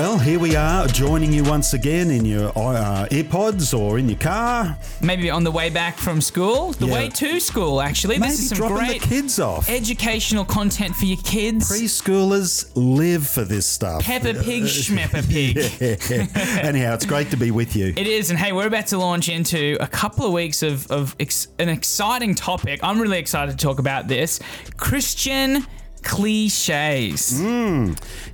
Well, here we are, joining you once again in your uh, earpods or in your car. Maybe on the way back from school, the Yeah. way to school. Actually, Maybe this is some dropping great the kids off. educational content for your kids. Preschoolers live for this stuff. Peppa Pig, Schmeppa Pig. Anyhow, it's great to be with you. It is, and hey, we're about to launch into a couple of weeks of, of ex- an exciting topic. I'm really excited to talk about this Christian cliches.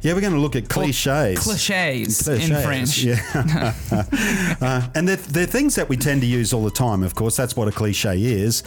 Yeah, we're going to look at cliches. Cliches, in French. Yeah. uh, and they're, they're things that we tend to use all the time, of course. That's what a cliche is.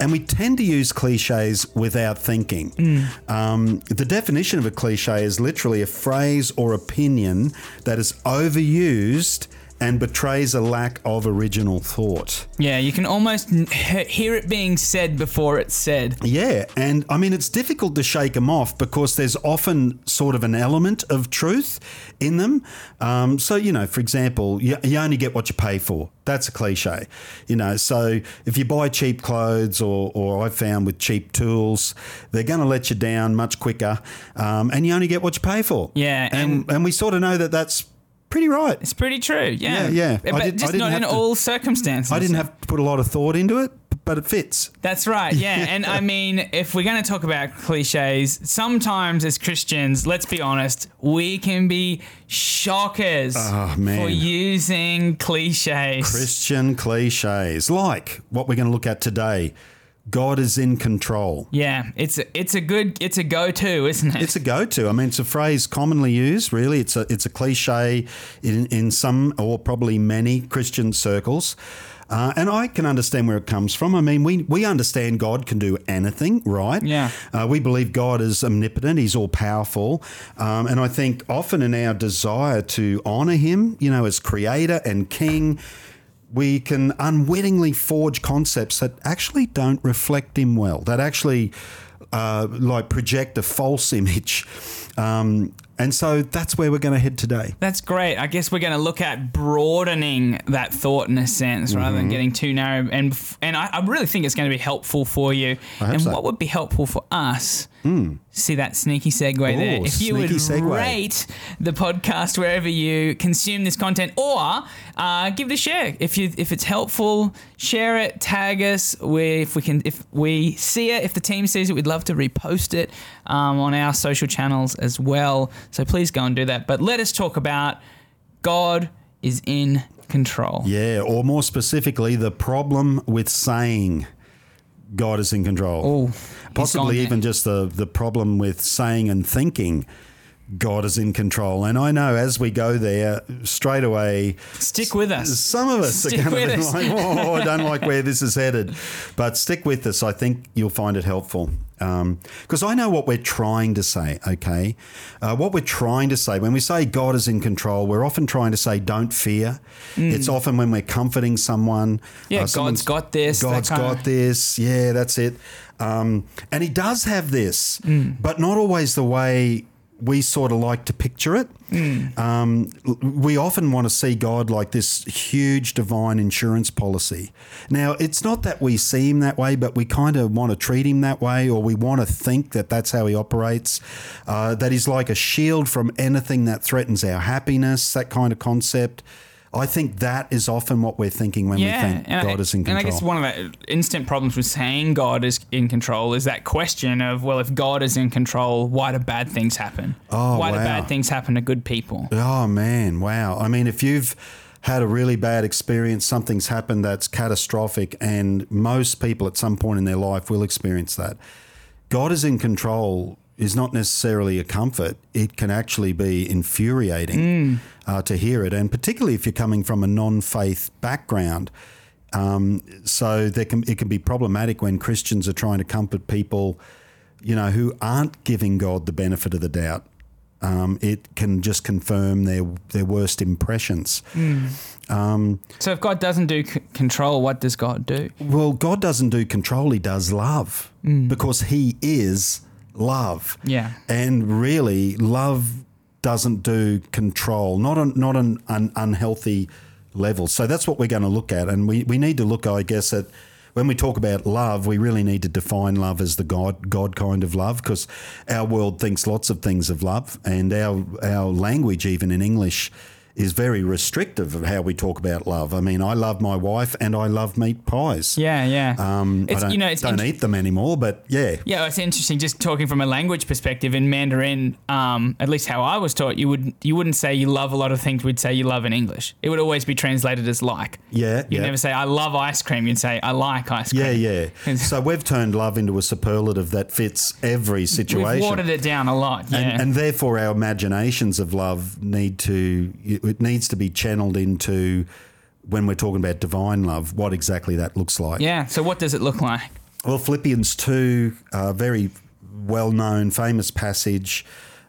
And we tend to use cliches without thinking. Mm. Um, the definition of a cliche is literally a phrase or opinion that is overused and betrays a lack of original thought. Yeah, you can almost hear it being said before it's said. Yeah, and I mean, it's difficult to shake them off because there's often sort of an element of truth in them. Um, so, you know, for example, you, you only get what you pay for. That's a cliche. You know, so if you buy cheap clothes or, or I've found with cheap tools, they're going to let you down much quicker um, and you only get what you pay for. Yeah, And, and- and we sort of know that that's pretty right. It's pretty true. Yeah, Yeah, yeah. But did- just didn't in to- all circumstances. I didn't have to put a lot of thought into it, but it fits. That's right, yeah. And I mean, if we're going to talk about cliches, sometimes as Christians, let's be honest, we can be shockers Oh, man. for using cliches. Christian cliches, like what we're going to look at today. God is in control. yeah, it's a, it's a good it's a go-to, isn't it? It's a go-to. I mean, it's a phrase commonly used. Really, it's a it's a cliche in in some or probably many Christian circles. Uh, and I can understand where it comes from. I mean, we, we understand God can do anything, right? Yeah. Uh, we believe God is omnipotent, He's all powerful. Um, and I think often in our desire to honor Him, you know, as creator and king, we can unwittingly forge concepts that actually don't reflect Him well, that actually uh, like project a false image. Um, and so that's where we're going to head today. That's great. I guess we're going to look at broadening that thought in a sense rather Mm-hmm. than getting too narrow. And and I, I really think it's going to be helpful for you. And so. What would be helpful for us? See that sneaky segue there. If you would segue. rate the podcast wherever you consume this content, or uh, give it a share if you if it's helpful, share it, tag us. We if we can if we see it, if the team sees it, we'd love to repost it um, on our social channels as well. So please go and do that. But let us talk about God is in control. Yeah, or more specifically, the problem with saying God is in control. Oh, Possibly gone there. even just the, the problem with saying and thinking God is in control. And I know as we go there, straight away, Stick with us. some of us Stick are going to be like, oh, I don't like where this is headed. But stick with us. I think you'll find it helpful. Because I know what we're trying to say, okay? Uh, what we're trying to say, when we say God is in control, we're often trying to say, don't fear. It's often when we're comforting someone. Mm. Yeah, God's someone's- got this, God's got this. Yeah, that's it. Um, and He does have this, Mm. but not always the way we sort of like to picture it. Mm. Um, we often want to see God like this huge divine insurance policy. Now, it's not that we see him that way, but we kind of want to treat him that way, or we want to think that that's how he operates, uh, that he's like a shield from anything that threatens our happiness, that kind of concept. I think that is often what we're thinking when we think God I, is in control. And. I guess one of the instant problems with saying God is in control is that question of, well, if God is in control, why do bad things happen? Oh, why do bad things happen to good people? Oh man, wow. I mean, if you've had a really bad experience, something's happened that's catastrophic, and most people at some point in their life will experience that. God is in control is not necessarily a comfort. It can actually be infuriating uh, to hear it, and particularly if you're coming from a non-faith background. Um, so there can it can be problematic when Christians are trying to comfort people, you know, who aren't giving God the benefit of the doubt. Um, it can just confirm their their worst impressions. So if God doesn't do c- control, what does God do? Well, God doesn't do control; He does love because He is love. Yeah. and really, love doesn't do control, not on not on an unhealthy level. So that's what we're going to look at, and we we need to look, I guess, at when we talk about love, we really need to define love as the God God kind of love because our world thinks lots of things of love, and our our language, even in English, is very restrictive of how we talk about love. I mean, I love my wife and I love meat pies. Yeah, yeah. Um, I don't, you know, don't int- eat them anymore, but yeah. Yeah, it's interesting. Just talking from a language perspective, in Mandarin, um, at least how I was taught, you would you wouldn't say you love a lot of things. We'd say you love in English. It would always be translated as like. Yeah, You'd yeah. never say I love ice cream. You'd say I like ice cream. Yeah, yeah. so we've turned love into a superlative that fits every situation. We've watered it down a lot. Yeah. and, and therefore our imaginations of love need to it needs to be channeled into when we're talking about divine love what exactly that looks like yeah. So what does it look like? well philippians 2 a very well known famous passage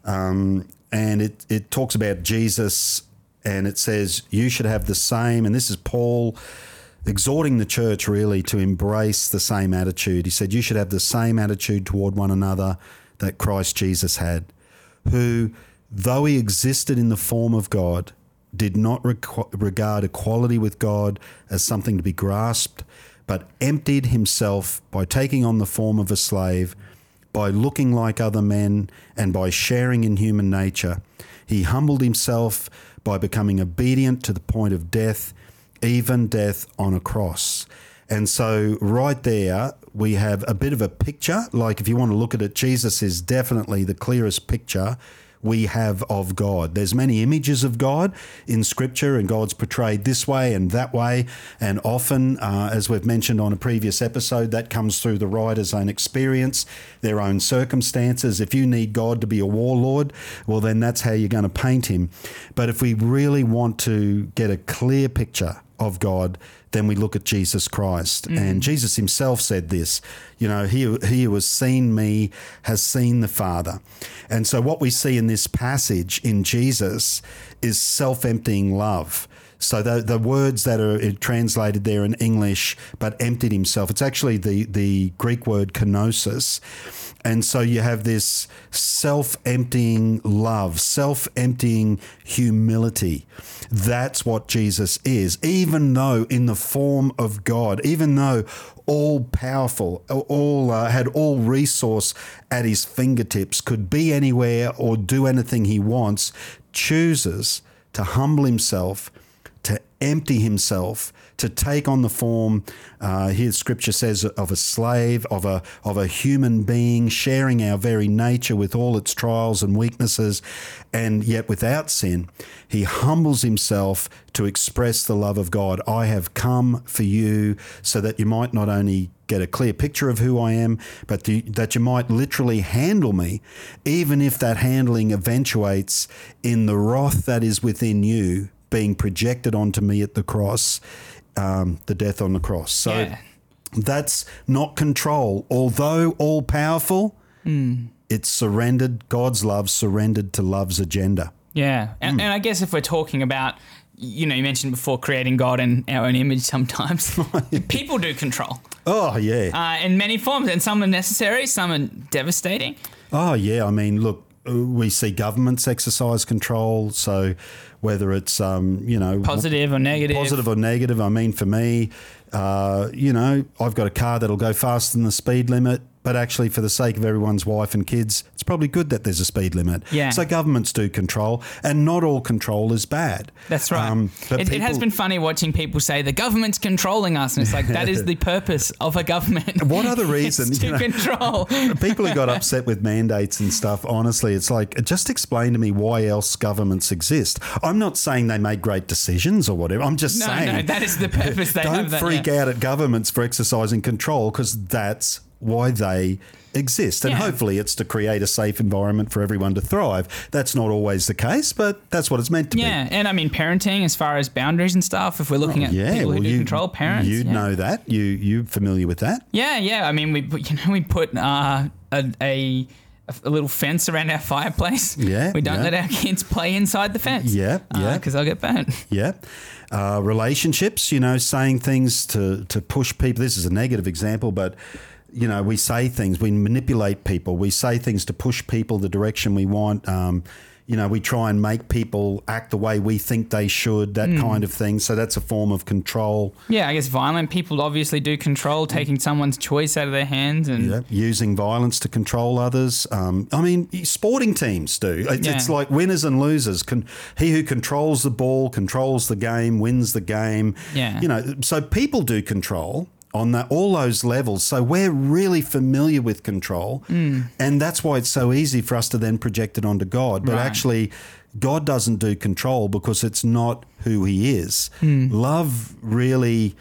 um, and it, it talks about jesus and it says you should have the same and this is paul exhorting the church really to embrace the same attitude he said you should have the same attitude toward one another that christ jesus had who, though he existed in the form of God, did not requ- regard equality with God as something to be grasped, but emptied himself by taking on the form of a slave, by looking like other men, and by sharing in human nature. He humbled himself by becoming obedient to the point of death, even death on a cross. And so, right there, we have a bit of a picture. Like, if you want to look at it, Jesus is definitely the clearest picture we have of God. There's many images of God in Scripture, and God's portrayed this way and that way. And often, uh, as we've mentioned on a previous episode, that comes through the writer's own experience, their own circumstances. If you need God to be a warlord, well, then that's how you're going to paint him. But if we really want to get a clear picture of God, then we look at Jesus Christ. Mm. And Jesus himself said this, you know, he, he who has seen me has seen the Father. And so what we see in this passage in Jesus is self emptying love. So the, the words that are translated there in English, but emptied himself, it's actually the, the Greek word kenosis. And so you have this self emptying love, self emptying humility. That's what Jesus is. Even though in the form of God, even though all powerful, all uh, had all resource at his fingertips, could be anywhere or do anything he wants, chooses to humble himself, empty himself, to take on the form, uh, here scripture says, of a slave, of a, of a human being, sharing our very nature with all its trials and weaknesses, and yet without sin. He humbles himself to express the love of God. I have come for you so that you might not only get a clear picture of who I am, but the, that you might literally handle me, even if that handling eventuates in the wrath that is within you being projected onto me at the cross, um, the death on the cross. So Yeah. that's not control. Although all powerful, Hmm. it's surrendered, God's love surrendered to love's agenda. Yeah, and, and I guess if we're talking about, you know, you mentioned before creating God in our own image. Sometimes people do control Oh, yeah. uh, in many forms, and some are necessary, some are devastating. Oh, yeah. I mean, look, we see governments exercise control. So whether it's, um, you know, Positive or positive or negative. I mean, for me, uh, you know, I've got a car that'll go faster than the speed limit. But actually, for the sake of everyone's wife and kids, it's probably good that there's a speed limit. Yeah. So governments do control, and not all control is bad. That's right. Um, but it, it has been funny watching people say the government's controlling us, and it's like that is the purpose of a government. What other reason, to know? control. people who got upset with mandates and stuff, honestly, it's like, just explain to me why else governments exist. I'm not saying they make great decisions or whatever. I'm just No, saying. no, that is the purpose they don't have. That, freak yeah. out at governments for exercising control because that's why they exist. And Yeah. hopefully it's to create a safe environment for everyone to thrive. That's not always the case, but that's what it's meant to be. Yeah, and I mean parenting as far as boundaries and stuff. If we're looking be. at Oh, Yeah, people well, who do you control parents, You'd yeah. know that. You you familiar with that? Yeah, yeah. I mean, we put, you know we put uh, a, a a little fence around our fireplace. Yeah, we don't yeah. let our kids play inside the fence. Yeah, yeah. because they'll get burnt. Yeah. Uh, relationships, you know, saying things to, to push people. This is a negative example, but, you know, we say things, we manipulate people, we say things to push people the direction we want. Um, you know, we try and make people act the way we think they should, that kind of thing. So that's a form of control. Yeah, I guess violent people obviously do control, taking someone's choice out of their hands, and Yeah, using violence to control others. Um, I mean, sporting teams do. It's, it's like winners and losers. Con- he who controls the ball controls the game, wins the game. Yeah. You know, so people do control on that all those levels. So we're really familiar with control, Mm. and that's why it's so easy for us to then project it onto God. But Right. actually, God doesn't do control because it's not who He is. Hmm. Love really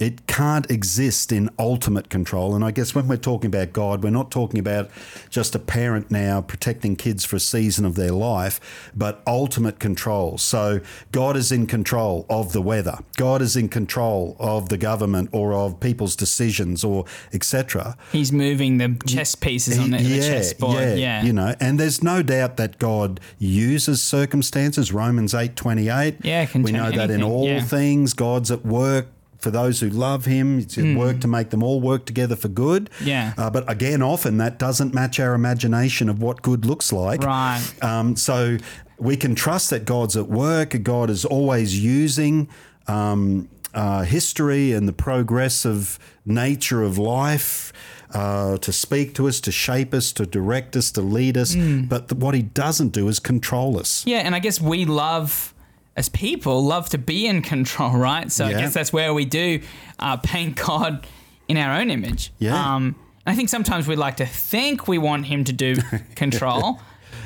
it can't exist in ultimate control. And I guess when we're talking about God, we're not talking about just a parent now protecting kids for a season of their life, but ultimate control. So God is in control of the weather. God is in control of the government or of people's decisions or etc. he's moving the chess pieces on the, the chessboard. Yeah, yeah, you know, and there's no doubt that God uses circumstances. Romans eight twenty eight. Yeah, can we know that in all yeah. things, God's at work for those who love Him. It's at work to make them all work together for good. Yeah. Uh, but again, often that doesn't match our imagination of what good looks like. Right. Um, so we can trust that God's at work. God is always using. Um, uh, history and the progressive nature of life uh, to speak to us, to shape us, to direct us, to lead us. Hmm. But the, what he doesn't do is control us. Yeah, and I guess we love, as people, love to be in control, right? So I guess that's where we do uh, paint God in our own image. Yeah. Um, I think sometimes we like to think we want Him to do control,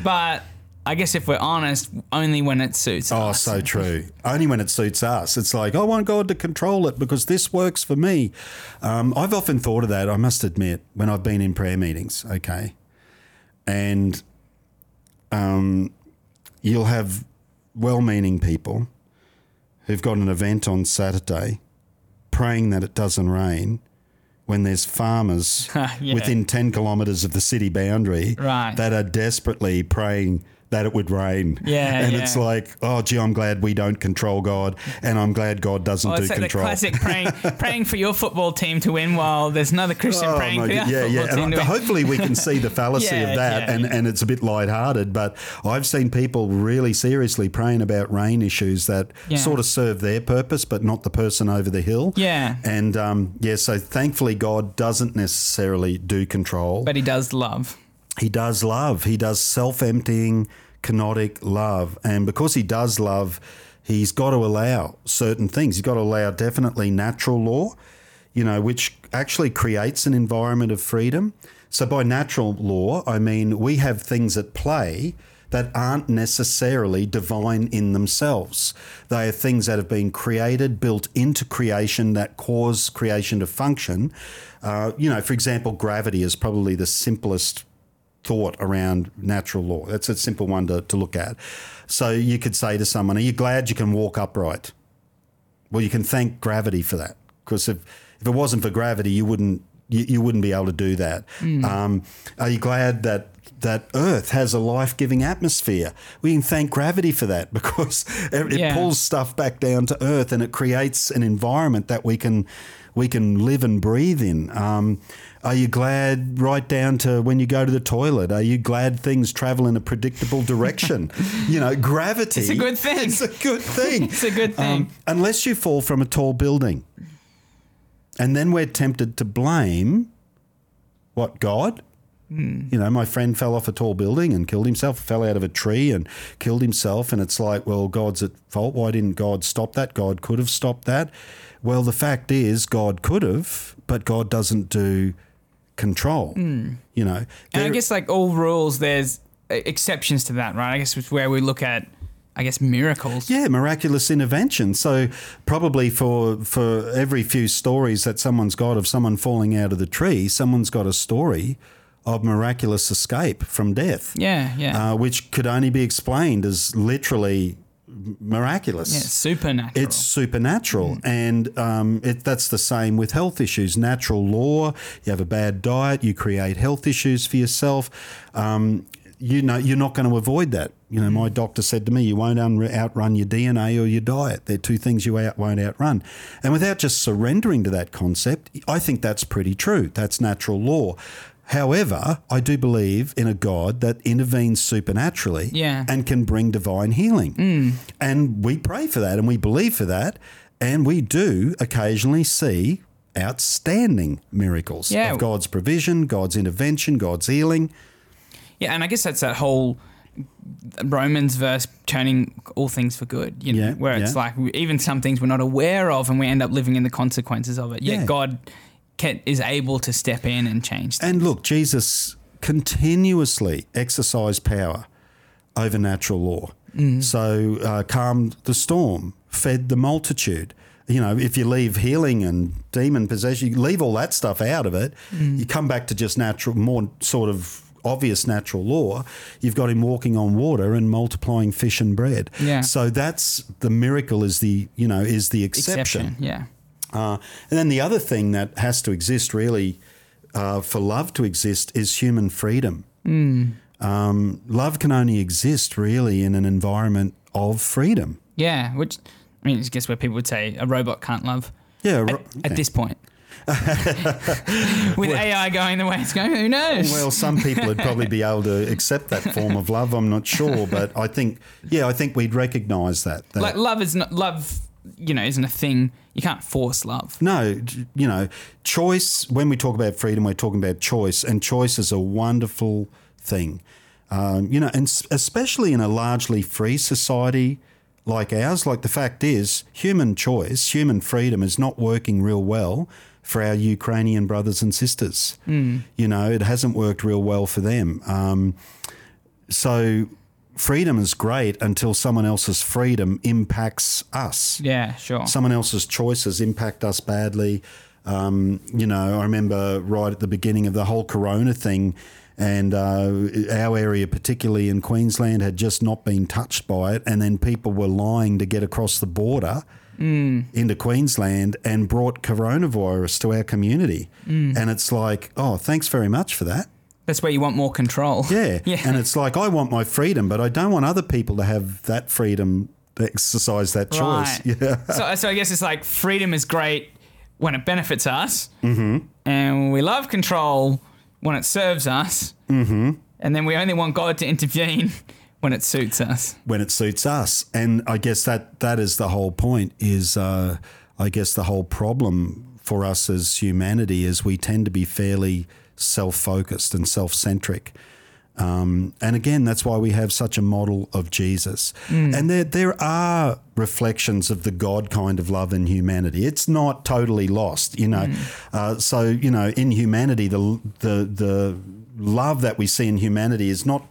but I guess if we're honest, only when it suits us. Oh, us. so true. Only when it suits us. It's like, I want God to control it because this works for me. Um, I've often thought of that, I must admit, when I've been in prayer meetings, okay? And um, you'll have well meaning people who've got an event on Saturday praying that it doesn't rain when there's farmers Yeah. within 10 kilometres of the city boundary Right. that are desperately praying that it would rain. Yeah, And yeah. it's like, oh, gee, I'm glad we don't control God and I'm glad God doesn't Oh, do it's like control. the classic praying, praying for your football team to win while there's another Christian Oh, praying for your yeah, yeah. team And hopefully we can see the fallacy Yeah, of that yeah. and, and it's a bit lighthearted. But I've seen people really seriously praying about rain issues that sort of serve their purpose, but not the person over the hill. Yeah. And um, yeah, so thankfully God doesn't necessarily do control. But he does love. He does love. He does self emptying, kenotic love. And because he does love, he's got to allow certain things. He's got to allow definitely natural law, you know, which actually creates an environment of freedom. So by natural law, I mean we have things at play that aren't necessarily divine in themselves. They are things that have been created, built into creation that cause creation to function. Uh, you know, for example, gravity is probably the simplest thought around natural law. That's a simple one to, to look at. So you could say to someone, Are you glad you can walk upright? Well, you can thank gravity for that. Because if, if it wasn't for gravity, you wouldn't you, you wouldn't be able to do that. Um, are you glad that that Earth has a life giving atmosphere? We can thank gravity for that because it, it pulls stuff back down to Earth and it creates an environment that we can we can live and breathe in. Um, are you glad right down to when you go to the toilet? Are you glad things travel in a predictable direction? you know, gravity. It's a good thing. It's a good thing. It's a good thing. Um, unless you fall from a tall building. And then we're tempted to blame what, God? Hmm. You know, my friend fell off a tall building and killed himself, fell out of a tree and killed himself. And it's like, well, God's at fault. Why didn't God stop that? God could have stopped that. Well, the fact is, God could have, but God doesn't do control. You know. And I guess like all rules, there's exceptions to that, right? I guess it's where we look at, I guess, miracles. Yeah, miraculous intervention. So probably for for every few stories that someone's got of someone falling out of the tree, someone's got a story of miraculous escape from death. Yeah, yeah. Uh, which could only be explained as literally miraculous. yeah, supernatural. It's supernatural, Mm. and um, it, that's the same with health issues. Natural law: you have a bad diet, you create health issues for yourself. Um, you know, you're not going to avoid that. You know, Mm. my doctor said to me, "You won't un- outrun your DNA or your diet. They're two things you out- won't outrun." And without just surrendering to that concept, I think that's pretty true. That's natural law. However, I do believe in a God that intervenes supernaturally Yeah. and can bring divine healing. Mm. And we pray for that and we believe for that. And we do occasionally see outstanding miracles Yeah. of God's provision, God's intervention, God's healing. Yeah, and I guess that's that whole Romans verse turning all things for good, you know, Yeah, where it's like even some things we're not aware of and we end up living in the consequences of it. Yet Yeah. God can, is able to step in and change. things. And look, Jesus continuously exercised power over natural law. So, uh, calmed the storm, fed the multitude. You know, if you leave healing and demon possession, you leave all that stuff out of it, you come back to just natural, more sort of obvious natural law. You've got him walking on water and multiplying fish and bread. Yeah. So that's the miracle is the, you know, is the exception. Yeah. Uh, and then the other thing that has to exist really uh, for love to exist is human freedom. Um, love can only exist really in an environment of freedom. Yeah. Which, I mean, I guess where people would say a robot can't love Yeah. at, ro- at yeah. this point. With AI going the way it's going, who knows? Well, some people would probably be able to accept that form of love. I'm not sure, but I think, yeah, I think we'd recognise that. that like love is not love, you know, isn't a thing. You can't force love. No, you know, choice, when we talk about freedom, we're talking about choice, and choice is a wonderful thing. Um, you know, and especially in a largely free society like ours, like the fact is, human choice, human freedom is not working real well for our Ukrainian brothers and sisters. You know, it hasn't worked real well for them. Um, so freedom is great until someone else's freedom impacts us Yeah, sure. someone else's choices impact us badly. Um, you know, I remember right at the beginning of the whole Corona thing, and uh, our area, particularly in Queensland, had just not been touched by it, and then people were lying to get across the border. Into Queensland and brought coronavirus to our community. And it's like, oh, thanks very much for that. That's where you want more control. Yeah. Yeah. And it's like, I want my freedom, but I don't want other people to have that freedom to exercise that choice. Right. Yeah. so, so I guess it's like freedom is great when it benefits us, mm-hmm. and we love control when it serves us, mm-hmm. and then we only want God to intervene when it suits us. when it suits us. And I guess that that is the whole point. Is uh, I guess the whole problem for us as humanity is we tend to be fairly self-focused and self-centric. Um, and again, that's why we have such a model of Jesus. And there, there are reflections of the God kind of love in humanity. It's not totally lost, you know. Uh, so, you know, in humanity, the, the, the love that we see in humanity is not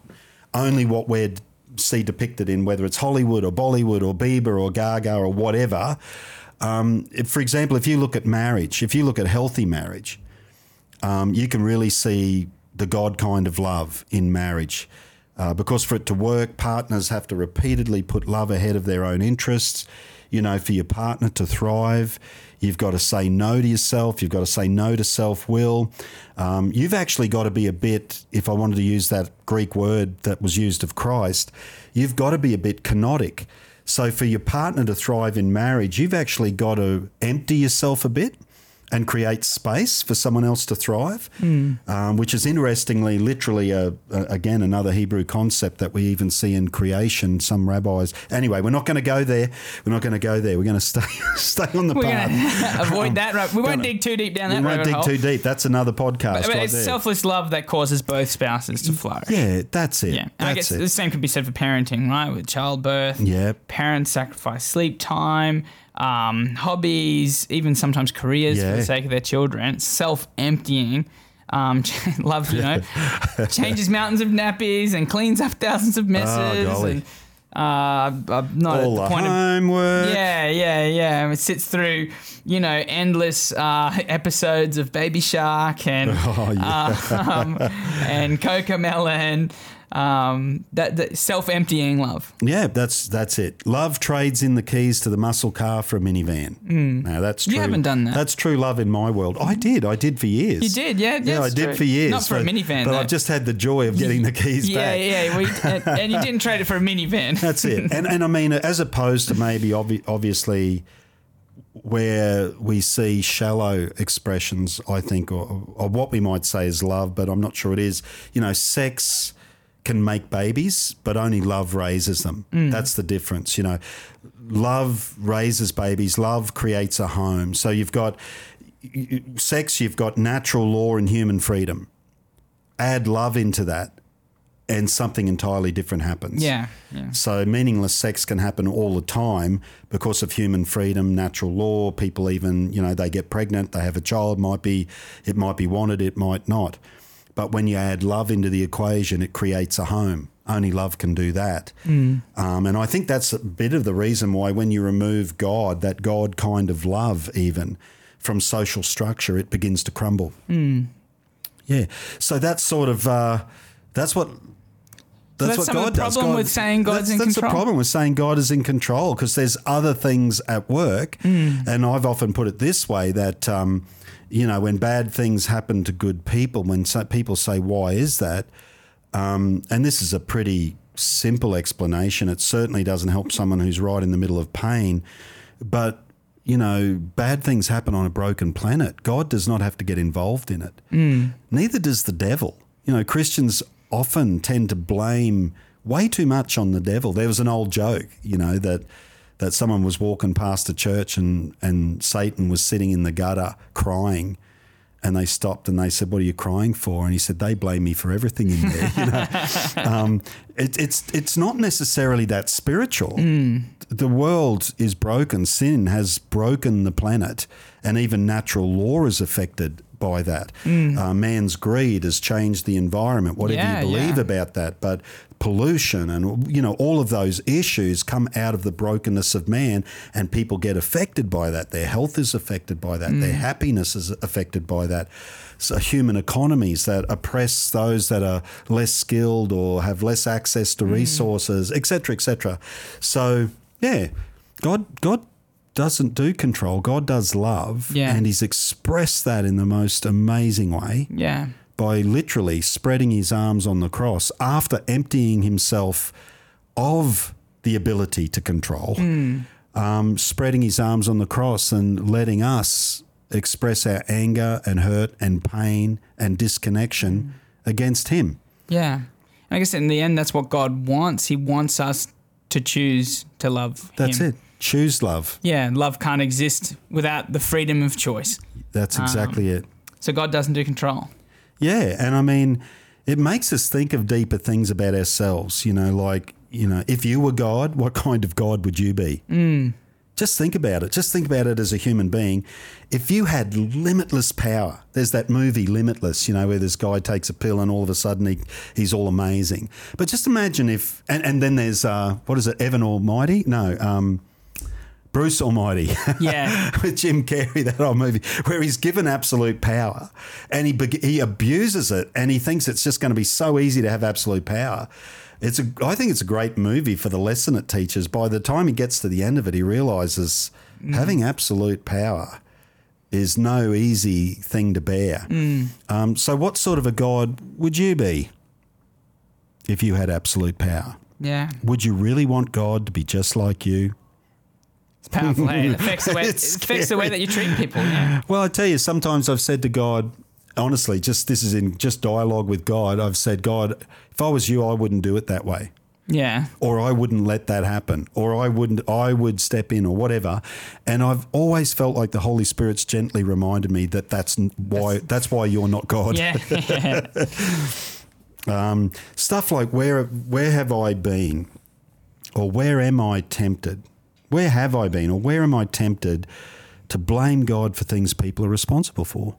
only what we see depicted in whether it's Hollywood or Bollywood or Bieber or Gaga or whatever. Um, if, for example, if you look at marriage, if you look at healthy marriage, um, you can really see the God kind of love in marriage. Uh, because for it to work, partners have to repeatedly put love ahead of their own interests. You know, for your partner to thrive, you've got to say no to yourself. You've got to say no to self will. Um, you've actually got to be a bit, if I wanted to use that Greek word that was used of Christ, you've got to be a bit kenotic. So for your partner to thrive in marriage, you've actually got to empty yourself a bit and create space for someone else to thrive, um, which is interestingly, literally, a, a, again, another Hebrew concept that we even see in creation. Some rabbis. Anyway, we're not going to go there. We're not going to go there. We're going to stay stay on the We're path. avoid that. Right? We won't gonna- dig too deep down that. We won't dig hole. too deep. That's another podcast But right it's there. selfless love that causes both spouses to flourish. yeah, that's it. Yeah, and I That's guess it. the same could be said for parenting, right? With childbirth, Yeah. parents sacrifice sleep time, um, hobbies, even sometimes careers for the sake of their children. Self emptying, um, love you know, changes mountains of nappies and cleans up thousands of messes. golly. and, uh, I'm not All at the the point of homework. yeah, yeah, yeah. It sits through, you know, endless uh, episodes of Baby Shark and Oh, yeah. um, and Cocomelon. Um, that, that self-emptying love. Yeah, that's that's it. Love trades in the keys to the muscle car for a minivan. Now that's true. You haven't done that. That's true love in my world. I did. I did for years. You did, yeah, Yeah, I did true. for years. Not for a but- minivan, But though. I've just had the joy of getting the keys Yeah, back. yeah. We, and, and you didn't trade it for a minivan. That's it. And and I mean, as opposed to maybe obvi- obviously where we see shallow expressions, I think, or, or what we might say is love, but I'm not sure it is. You know, sex can make babies, but only love raises them. Mm. That's the difference. You know, love raises babies, love creates a home. So you've got sex, you've got natural law and human freedom. Add love into that, and something entirely different happens. Yeah. Yeah. So meaningless sex can happen all the time because of human freedom, natural law. People even, you know, they get pregnant, they have a child. Might be, it might be wanted, it might not. But when you add love into the equation, it creates a home. Only love can do that. Um, and I think that's a bit of the reason why when you remove God, that God kind of love, even from social structure, it begins to crumble. Yeah. So that's sort of uh, that's what that's, that's what some of God the does. God- with saying God's that's, in that's control. the problem with saying God is in control because there's other things at work, Hmm. and I've often put it this way that um, you know when bad things happen to good people, when so, people say why is that, um, and this is a pretty simple explanation. It certainly doesn't help someone who's right in the middle of pain, but you know, bad things happen on a broken planet. God does not have to get involved in it. Neither does the devil. You know, Christians often tend to blame way too much on the devil. There was an old joke, you know, that that someone was walking past a church and and Satan was sitting in the gutter crying. And they stopped and they said, "What are you crying for?" And he said, "They blame me for everything in there." You know, um, it, it's it's not necessarily that spiritual. The world is broken. Sin has broken the planet, and even natural law is affected by that. Uh, man's greed has changed the environment. Whatever Yeah, you believe yeah. about that, but pollution and you know all of those issues come out of the brokenness of man, and people get affected by that. Their health is affected by that. Their mm. happiness is affected by that. So human economies that oppress those that are less skilled or have less access to mm. resources, etc., etc. So yeah, God, God doesn't do control. God does love, Yeah. and He's expressed that in the most amazing way Yeah. By literally spreading his arms on the cross after emptying himself of the ability to control, hmm. um, spreading his arms on the cross and letting us express our anger and hurt and pain and disconnection hmm. against him. Yeah. I guess in the end, that's what God wants. He wants us to choose to love That's Him. it. Choose love. Yeah, love can't exist without the freedom of choice. That's um, exactly it. So God doesn't do control. Yeah, and I mean, it makes us think of deeper things about ourselves. You know, like you know, if you were God, what kind of God would you be? Mm. Just think about it. Just think about it as a human being. If you had limitless power, there's that movie Limitless, you know, where this guy takes a pill and all of a sudden he, he's all amazing. But just imagine if, and, and then there's, uh, what is it, Evan Almighty? No, um, Bruce Almighty. Yeah. with Jim Carrey, that old movie, where he's given absolute power and he he abuses it and he thinks it's just going to be so easy to have absolute power. It's a, I think it's a great movie for the lesson it teaches. By the time he gets to the end of it, he realizes having absolute power is no easy thing to bear. Um, so, what sort of a God would you be if you had absolute power? Yeah. Would you really want God to be just like you? It's powerful. hey? It affects the way, it affects the way that you treat people. Yeah. Well, I tell you, sometimes I've said to God, honestly, just this is in just dialogue with God. I've said, God, if I was you, I wouldn't do it that way, Yeah. or I wouldn't let that happen, or I wouldn't, I would step in, or whatever. And I've always felt like the Holy Spirit's gently reminded me that that's why that's why you're not God. Yeah. Um, stuff like where where have I been, or where am I tempted? Where have I been, or where am I tempted to blame God for things people are responsible for?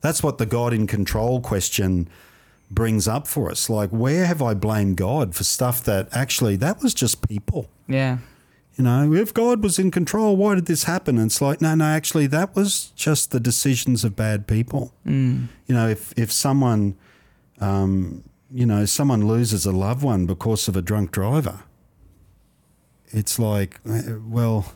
That's what the God in control question brings up for us. Like, where have I blamed God for stuff that actually that was just people? yeah. You know, if God was in control, why did this happen? And it's like, no, no, actually, that was just the decisions of bad people. Mm. You know, if if someone, um, you know, someone loses a loved one because of a drunk driver, it's like, eh, well,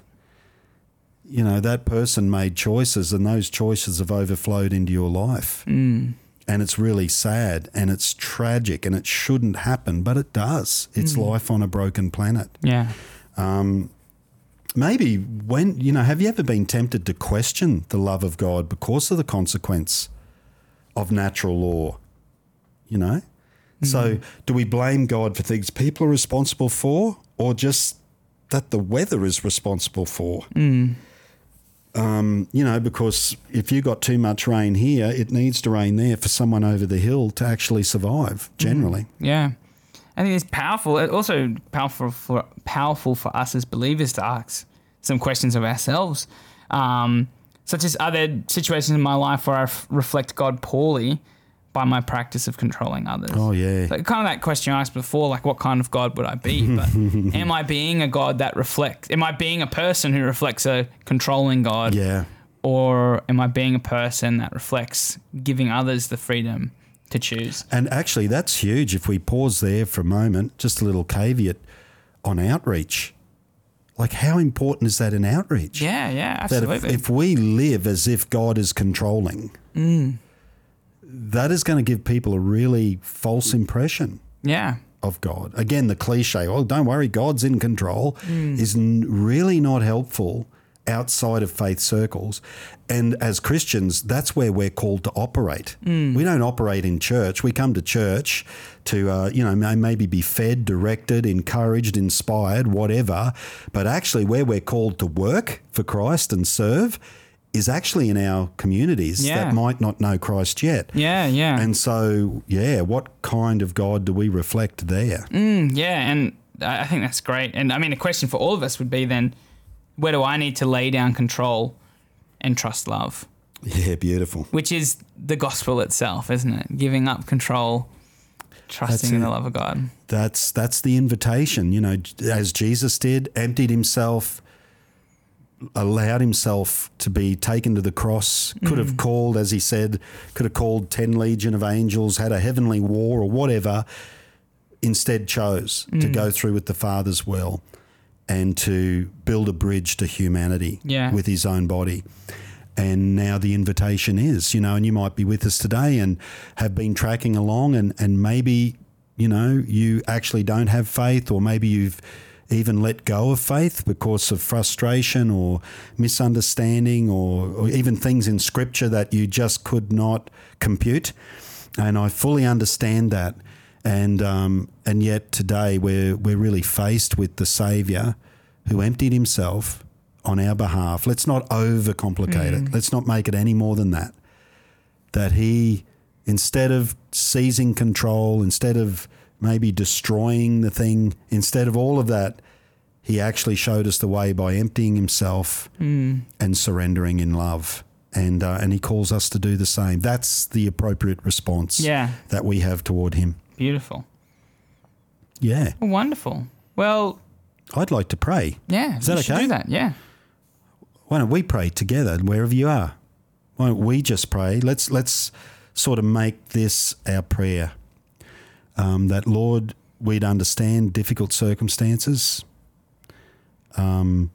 you know, that person made choices, and those choices have overflowed into your life. Mm. And it's really sad and it's tragic and it shouldn't happen, but it does. It's life on a broken planet. Yeah. Um, maybe when you know, have you ever been tempted to question the love of God because of the consequence of natural law? You know, so do we blame God for things people are responsible for, or just that the weather is responsible for? Um, you know, because if you got too much rain here, it needs to rain there for someone over the hill to actually survive. Generally, Yeah. I think it's powerful. It's also powerful for powerful for us as believers to ask some questions of ourselves, um, such as are there situations in my life where I f- reflect God poorly by my practice of controlling others? oh yeah, Like kind of that question I asked before, like what kind of God would I be? But am I being a God that reflects? Am I being a person who reflects a controlling God? yeah. Or am I being a person that reflects giving others the freedom to choose? And actually, that's huge. If we pause there for a moment, just a little caveat on outreach. Like, how important is that in outreach? Yeah, yeah, that absolutely. if, if we live as if God is controlling, mm. That is going to give people a really false impression yeah, of God. Again, the cliche, well, don't worry, God's in control, Mm. is n- really not helpful outside of faith circles. And as Christians, that's where we're called to operate. Mm. We don't operate in church. We come to church to, uh, you know, maybe be fed, directed, encouraged, inspired, whatever. But actually, where we're called to work for Christ and serve is actually in our communities Yeah. that might not know Christ yet. yeah, yeah, And so, yeah, what kind of God do we reflect there? Mm, yeah. And I think that's great. And I mean, a question for all of us would be then, where do I need to lay down control and trust love? Yeah, beautiful. Which is the gospel itself, isn't it? Giving up control, trusting in the love of God. That's that's the invitation, you know, as Jesus did, emptied himself, allowed himself to be taken to the cross, could have mm. called, as he said, could have called 10 legion of angels, had a heavenly war or whatever, instead chose to mm. go through with the Father's will and to build a bridge to humanity Yeah. with his own body. And now the invitation is, you know, and you might be with us today and have been tracking along, and, and maybe, you know, you actually don't have faith, or maybe you've even let go of faith because of frustration or misunderstanding, or, or even things in scripture that you just could not compute. And I fully understand that. And, um, and yet today we're, we're really faced with the Savior who emptied himself on our behalf. Let's not overcomplicate it. Let's not make it any more than that. That he, instead of seizing control, instead of maybe destroying the thing, instead of all of that, he actually showed us the way by emptying himself and surrendering in love. And, uh, and he calls us to do the same. That's the appropriate response Yeah. that we have toward him. Beautiful. Yeah. Wonderful. Well, I'd like to pray. yeah. Is that okay? Do that. Yeah. why don't we pray together wherever you are? Why don't we just pray? Let's let's sort of make this our prayer. Um, that Lord, we'd understand difficult circumstances. Um,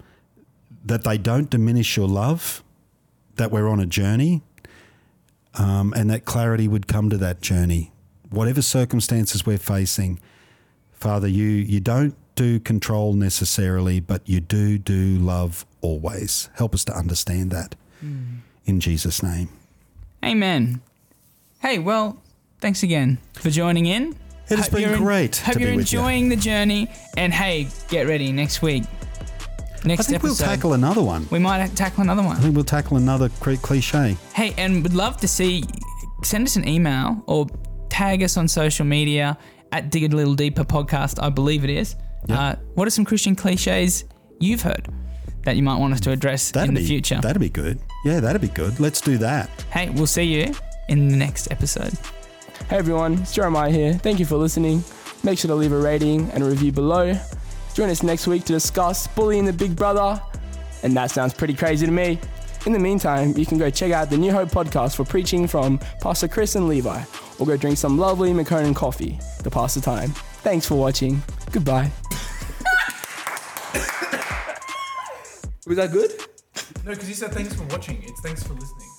that they don't diminish your love. That we're on a journey, um, and that clarity would come to that journey, whatever circumstances we're facing. Father, you you don't do control necessarily, but you do do love always. Help us to understand that. In Jesus' name. Amen. Hey, well, thanks again for joining in. It has Hope been en- great Hope to you're with you. enjoying the journey. And hey, get ready next week. Next I think episode. we'll tackle another one. we might tackle another one. I think we'll tackle another cliche. Hey, and we'd love to see. Send us an email or tag us on social media at Dig a Little Deeper podcast. I believe it is. Yep. Uh, what are some Christian cliches you've heard that you might want us to address That'd in be the future? That'd be good. Yeah, that'd be good. Let's do that. Hey, we'll see you in the next episode. Hey everyone, it's Jeremiah here. Thank you for listening. Make sure to leave a rating and a review below. Join us next week to discuss bullying the big brother. And that sounds pretty crazy to me. In the meantime, you can go check out the New Hope podcast for preaching from Pastor Chris and Levi, or go drink some lovely McConan coffee to pass the time. Thanks for watching. Goodbye. Was that good? No, because you said thanks for watching. It's thanks for listening.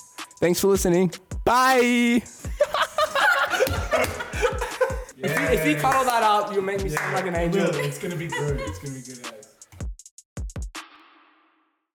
Thanks for listening. Bye. If you, if you cut all that out, you'll make me sound like an angel. It's gonna be good. It's gonna be good.